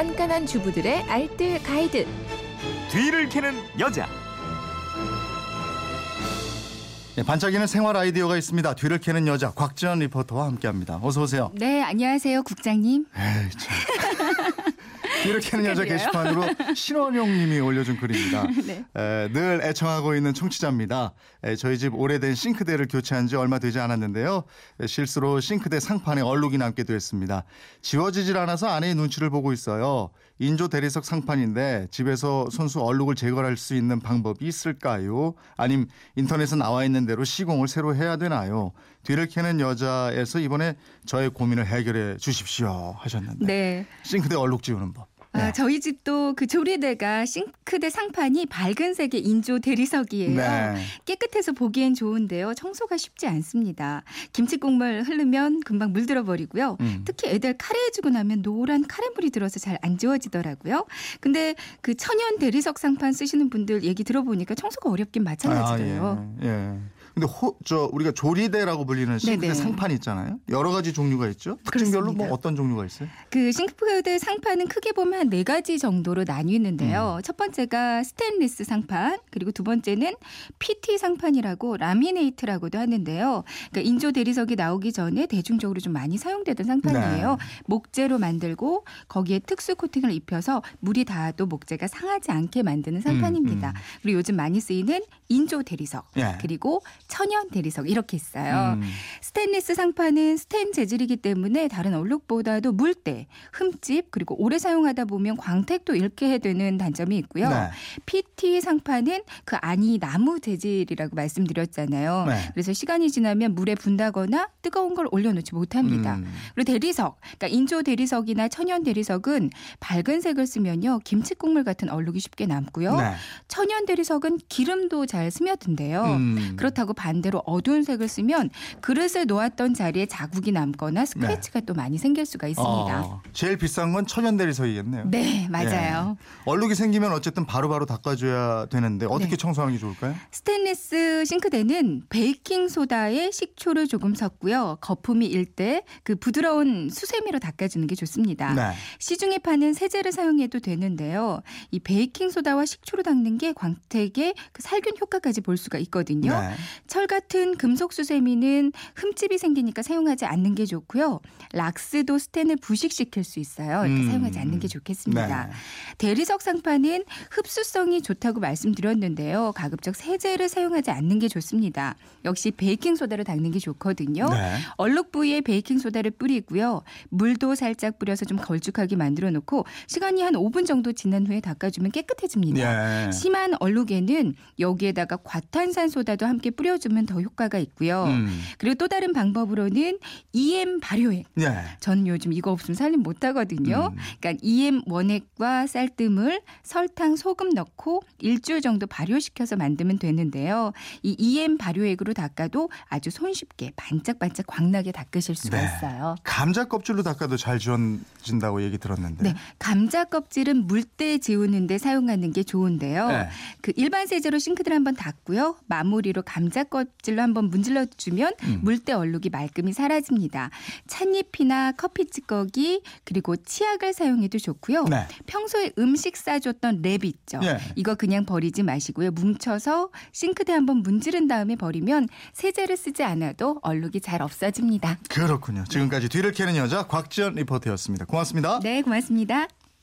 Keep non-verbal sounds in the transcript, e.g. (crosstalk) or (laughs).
깐깐한 주부들의 알뜰 가이드. 뒤를 캐는 여자. 네, 반짝이는 생활 아이디어가 있습니다. 뒤를 캐는 여자 곽지연 리포터와 함께합니다. 어서 오세요. 네, 안녕하세요, 국장님. 에이, 참. (laughs) 뒤를 캐는 여자. 게시판으로 신원용 님이 올려준 글입니다. (laughs) 네. 에, 늘 애청하고 있는 청취자입니다. 에, 저희 집 오래된 싱크대를 교체한 지 얼마 되지 않았는데요. 에, 실수로 싱크대 상판에 얼룩이 남기도 했습니다. 지워지질 않아서 아내의 눈치를 보고 있어요. 인조 대리석 상판인데 집에서 손수 얼룩을 제거할 수 있는 방법이 있을까요? 아님 인터넷에 나와 있는 대로 시공을 새로 해야 되나요? 뒤를 캐는 여자에서 이번에 저의 고민을 해결해 주십시오 하셨는데 네. 싱크대 얼룩 지우는 법. 아, 네. 저희 집도 그 조리대가 싱크대 상판이 밝은 색의 인조 대리석이에요. 네. 깨끗해서 보기엔 좋은데요. 청소가 쉽지 않습니다. 김치 국물 흐르면 금방 물들어 버리고요. 음. 특히 애들 카레해주고 나면 노란 카레물이 들어서 잘 안 지워지더라고요. 근데 그 천연 대리석 상판 쓰시는 분들 얘기 들어보니까 청소가 어렵긴 마찬가지래요. 아, 예. 예. 근데 호, 저 우리가 조리대라고 불리는 싱크대. 상판 있잖아요. 여러 가지 종류가 있죠. 특징별로 뭐 그렇습니다. 어떤 종류가 있어요? 그 싱크대 상판은 크게 보면 한 네 가지 정도로 나뉘는데요. 음. 첫 번째가 스테인리스 상판, 그리고 두 번째는 PT 상판이라고 라미네이트라고도 하는데요. 그러니까 인조 대리석이 나오기 전에 대중적으로 좀 많이 사용되던 상판이에요. 네. 목재로 만들고 거기에 특수 코팅을 입혀서 물이 닿아도 목재가 상하지 않게 만드는 상판입니다. 음. 그리고 요즘 많이 쓰이는 인조 대리석, 예. 그리고 천연 대리석 이렇게 있어요. 음. 스테인리스 상판은 스텐 재질이기 때문에 다른 얼룩보다도 물때, 흠집 그리고 오래 사용하다 보면 광택도 잃게 되는 단점이 있고요. 네. PT 상판은 그 안이 나무 재질이라고 말씀드렸잖아요. 네. 그래서 시간이 지나면 물에 분다거나 뜨거운 걸 올려놓지 못합니다. 음. 그리고 대리석, 그러니까 인조 대리석이나 천연 대리석은 밝은 색을 쓰면요 김치 국물 같은 얼룩이 쉽게 남고요. 네. 천연 대리석은 기름도 잘 스며든대요. 음. 그렇다고 반대로 어두운 색을 쓰면 그릇을 놓았던 자리에 자국이 남거나 스크래치가 또 많이 생길 수가 있습니다. 어, 제일 비싼 건 천연 대리석이겠네요. 네, 맞아요. 예. 얼룩이 생기면 어쨌든 바로 바로 닦아줘야 되는데 어떻게 네. 청소하는 게 좋을까요? 스테인리스 싱크대는 베이킹 소다에 식초를 조금 섞고요. 거품이 일때 그 부드러운 수세미로 닦아주는 게 좋습니다. 네. 시중에 파는 세제를 사용해도 되는데요. 이 베이킹 소다와 식초로 닦는 게 광택에 그 살균 효과까지 볼 수가 있거든요. 네. 철 같은 금속 수세미는 흠집이 생기니까 사용하지 않는 게 좋고요. 락스도 스텐을 부식시킬 수 있어요. 그러니까 음. 사용하지 않는 게 좋겠습니다. 네. 대리석 상판은 흡수성이 좋다고 말씀드렸는데요. 가급적 세제를 사용하지 않는 게 좋습니다. 역시 베이킹 소다로 닦는 게 좋거든요. 네. 얼룩 부위에 베이킹 소다를 뿌리고요. 물도 살짝 뿌려서 좀 걸쭉하게 만들어 놓고 시간이 한 5분 정도 지난 후에 닦아주면 깨끗해집니다. 예. 심한 얼룩에는 여기에다가 과탄산 소다도 함께 뿌려 주면 더 효과가 있고요. 음. 그리고 또 다른 방법으로는 EM 발효액. 예. 전 요즘 이거 없으면 살림 못 하거든요. 음. 그러니까 EM 원액과 쌀뜨물, 설탕, 소금 넣고 일주일 정도 발효시켜서 만들면 되는데요. 이 EM 발효액으로 닦아도 아주 손쉽게 반짝반짝 광나게 닦으실 수가 네. 있어요. 감자 껍질로 닦아도 잘 지워진다고 얘기 들었는데. 네, 감자 껍질은 물때 지우는데 사용하는 게 좋은데요. 네. 그 일반 세제로 싱크대를 한번 닦고요. 마무리로 감자 껍질로 한번 문질러 주면 음. 물때 얼룩이 말끔히 사라집니다. 찻잎이나 커피 찌꺼기 그리고 치약을 사용해도 좋고요. 네. 평소에 음식 싸줬던 랩 있죠. 예. 이거 그냥 버리지 마시고요. 뭉쳐서 싱크대 한번 문지른 다음에 버리면 세제를 쓰지 않아도 얼룩이 잘 없어집니다. 그렇군요. 지금까지 뒤를 캐는 여자 곽지연 리포터였습니다. 고맙습니다. 네, 고맙습니다.